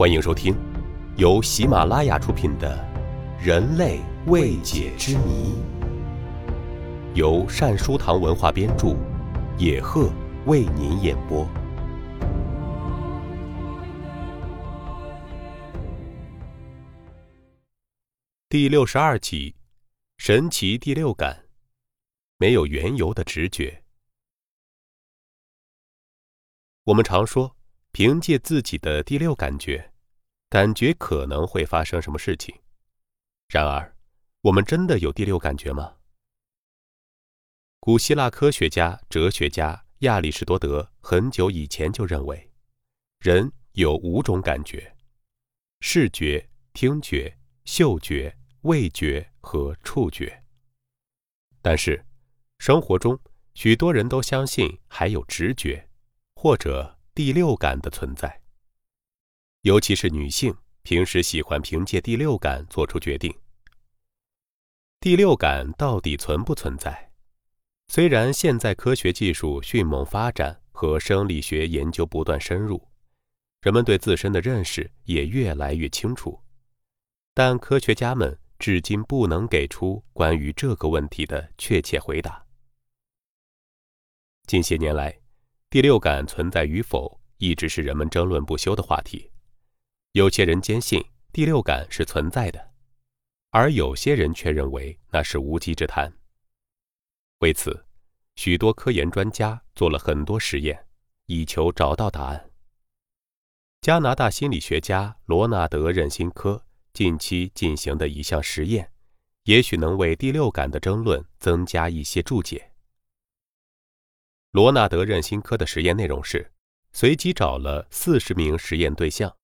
欢迎收听，由喜马拉雅出品的《人类未解之谜》，由善书堂文化编著，野鹤为您演播。第六十二集：神奇第六感，没有缘由的直觉。我们常说，凭借自己的第六感觉，感觉可能会发生什么事情。然而，我们真的有第六感觉吗？古希腊科学家、哲学家亚里士多德很久以前就认为，人有五种感觉：视觉、听觉、嗅觉。味觉和触觉，但是生活中许多人都相信还有直觉或者第六感的存在。尤其是女性，平时喜欢凭借第六感做出决定。第六感到底存不存在？虽然现在科学技术迅猛发展和生理学研究不断深入，人们对自身的认识也越来越清楚，但科学家们。至今不能给出关于这个问题的确切回答。近些年来，第六感存在与否一直是人们争论不休的话题。有些人坚信第六感是存在的，而有些人却认为那是无稽之谈。为此，许多科研专家做了很多实验，以求找到答案。加拿大心理学家罗纳德·任辛科。近期进行的一项实验，也许能为第六感的争论增加一些注解。罗纳德·任辛科的实验内容是：随机找了四十名实验对象，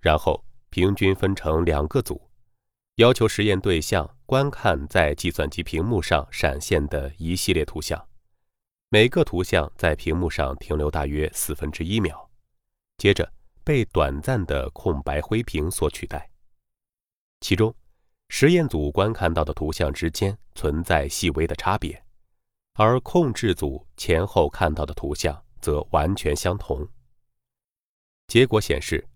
然后平均分成两个组，要求实验对象观看在计算机屏幕上闪现的一系列图像，每个图像在屏幕上停留大约四分之一秒，接着被短暂的空白灰屏所取代。其中，实验组观看到的图像之间存在细微的差别，而控制组前后看到的图像则完全相同。结果显示，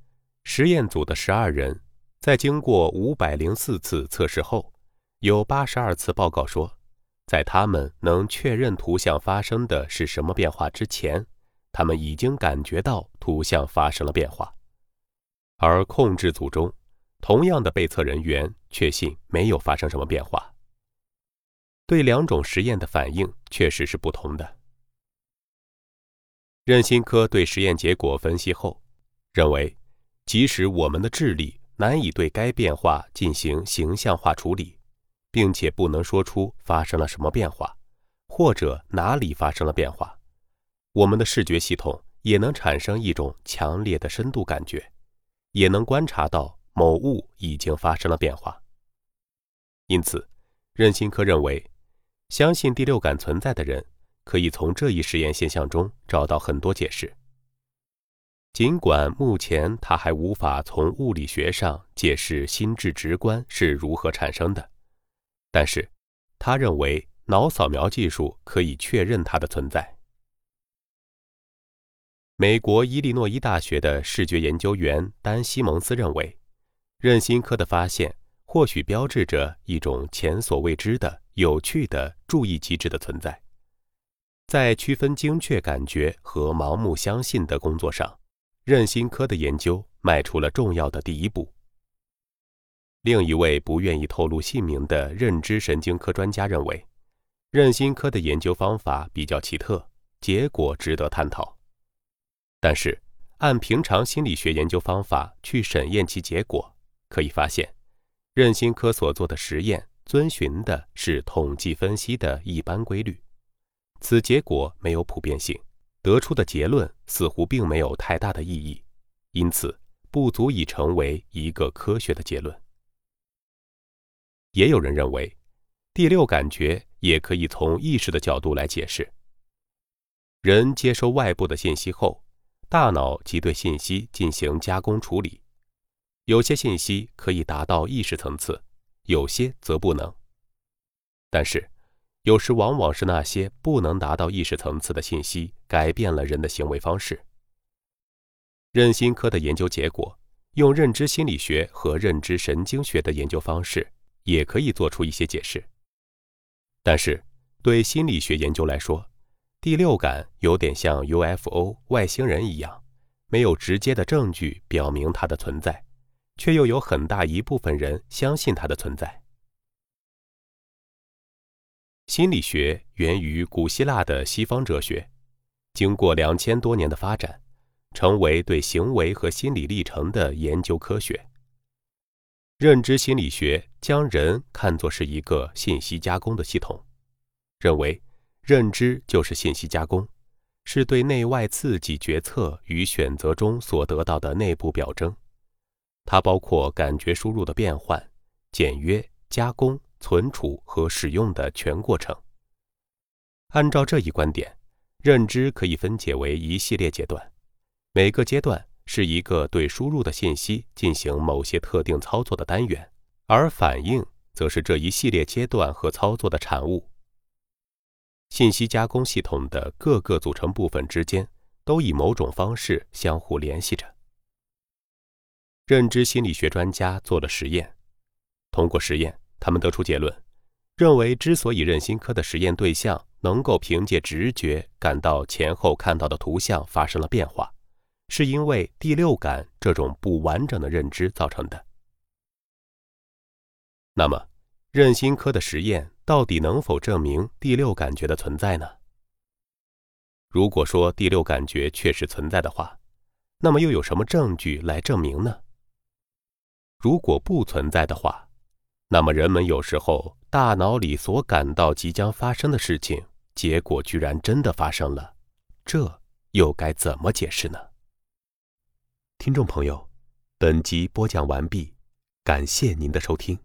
实验组的十二人在经过五百零四次测试后，有八十二次报告说，在他们能确认图像发生的是什么变化之前，他们已经感觉到图像发生了变化，而控制组中。同样的被测人员确信没有发生什么变化。对两种实验的反应确实是不同的。任新科对实验结果分析后，认为，即使我们的智力难以对该变化进行形象化处理，并且不能说出发生了什么变化，或者哪里发生了变化，我们的视觉系统也能产生一种强烈的深度感觉，也能观察到。某物已经发生了变化，因此，任新科认为，相信第六感存在的人可以从这一实验现象中找到很多解释。尽管目前他还无法从物理学上解释心智直观是如何产生的，但是，他认为脑扫描技术可以确认它的存在。美国伊利诺伊大学的视觉研究员丹·西蒙斯认为。任心科的发现或许标志着一种前所未知的有趣的注意机制的存在，在区分精确感觉和盲目相信的工作上，任新科的研究迈出了重要的第一步。另一位不愿意透露姓名的认知神经科专家认为，任新科的研究方法比较奇特，结果值得探讨。但是，按平常心理学研究方法去审验其结果。可以发现，任新科所做的实验遵循的是统计分析的一般规律，此结果没有普遍性，得出的结论似乎并没有太大的意义，因此不足以成为一个科学的结论。也有人认为，第六感觉也可以从意识的角度来解释。人接收外部的信息后，大脑即对信息进行加工处理。有些信息可以达到意识层次，有些则不能。但是，有时往往是那些不能达到意识层次的信息改变了人的行为方式。任心科的研究结果用认知心理学和认知神经学的研究方式，也可以做出一些解释。但是，对心理学研究来说，第六感有点像 UFO 外星人一样，没有直接的证据表明它的存在，却又有很大一部分人相信它的存在。心理学源于古希腊的西方哲学，经过两千多年的发展。成为对行为和心理历程的研究科学。认知心理学将人看作是一个信息加工的系统，认为认知就是信息加工，是对内外刺激决策与选择中所得到的内部表征。它包括感觉输入的变换、简约、加工、存储和使用的全过程。按照这一观点，认知可以分解为一系列阶段。每个阶段是一个对输入的信息进行某些特定操作的单元，而反应则是这一系列阶段和操作的产物。信息加工系统的各个组成部分之间都以某种方式相互联系着。认知心理学专家做了实验，通过实验，他们得出结论，认为之所以任心科的实验对象能够凭借直觉感到前后看到的图像发生了变化。是因为第六感这种不完整的认知造成的。那么，任心科的实验到底能否证明第六感觉的存在呢？如果说第六感觉确实存在的话，那么又有什么证据来证明呢？如果不存在的话，那么人们有时候大脑里所感到即将发生的事情，结果居然真的发生了，这又该怎么解释呢？听众朋友，本集播讲完毕，感谢您的收听。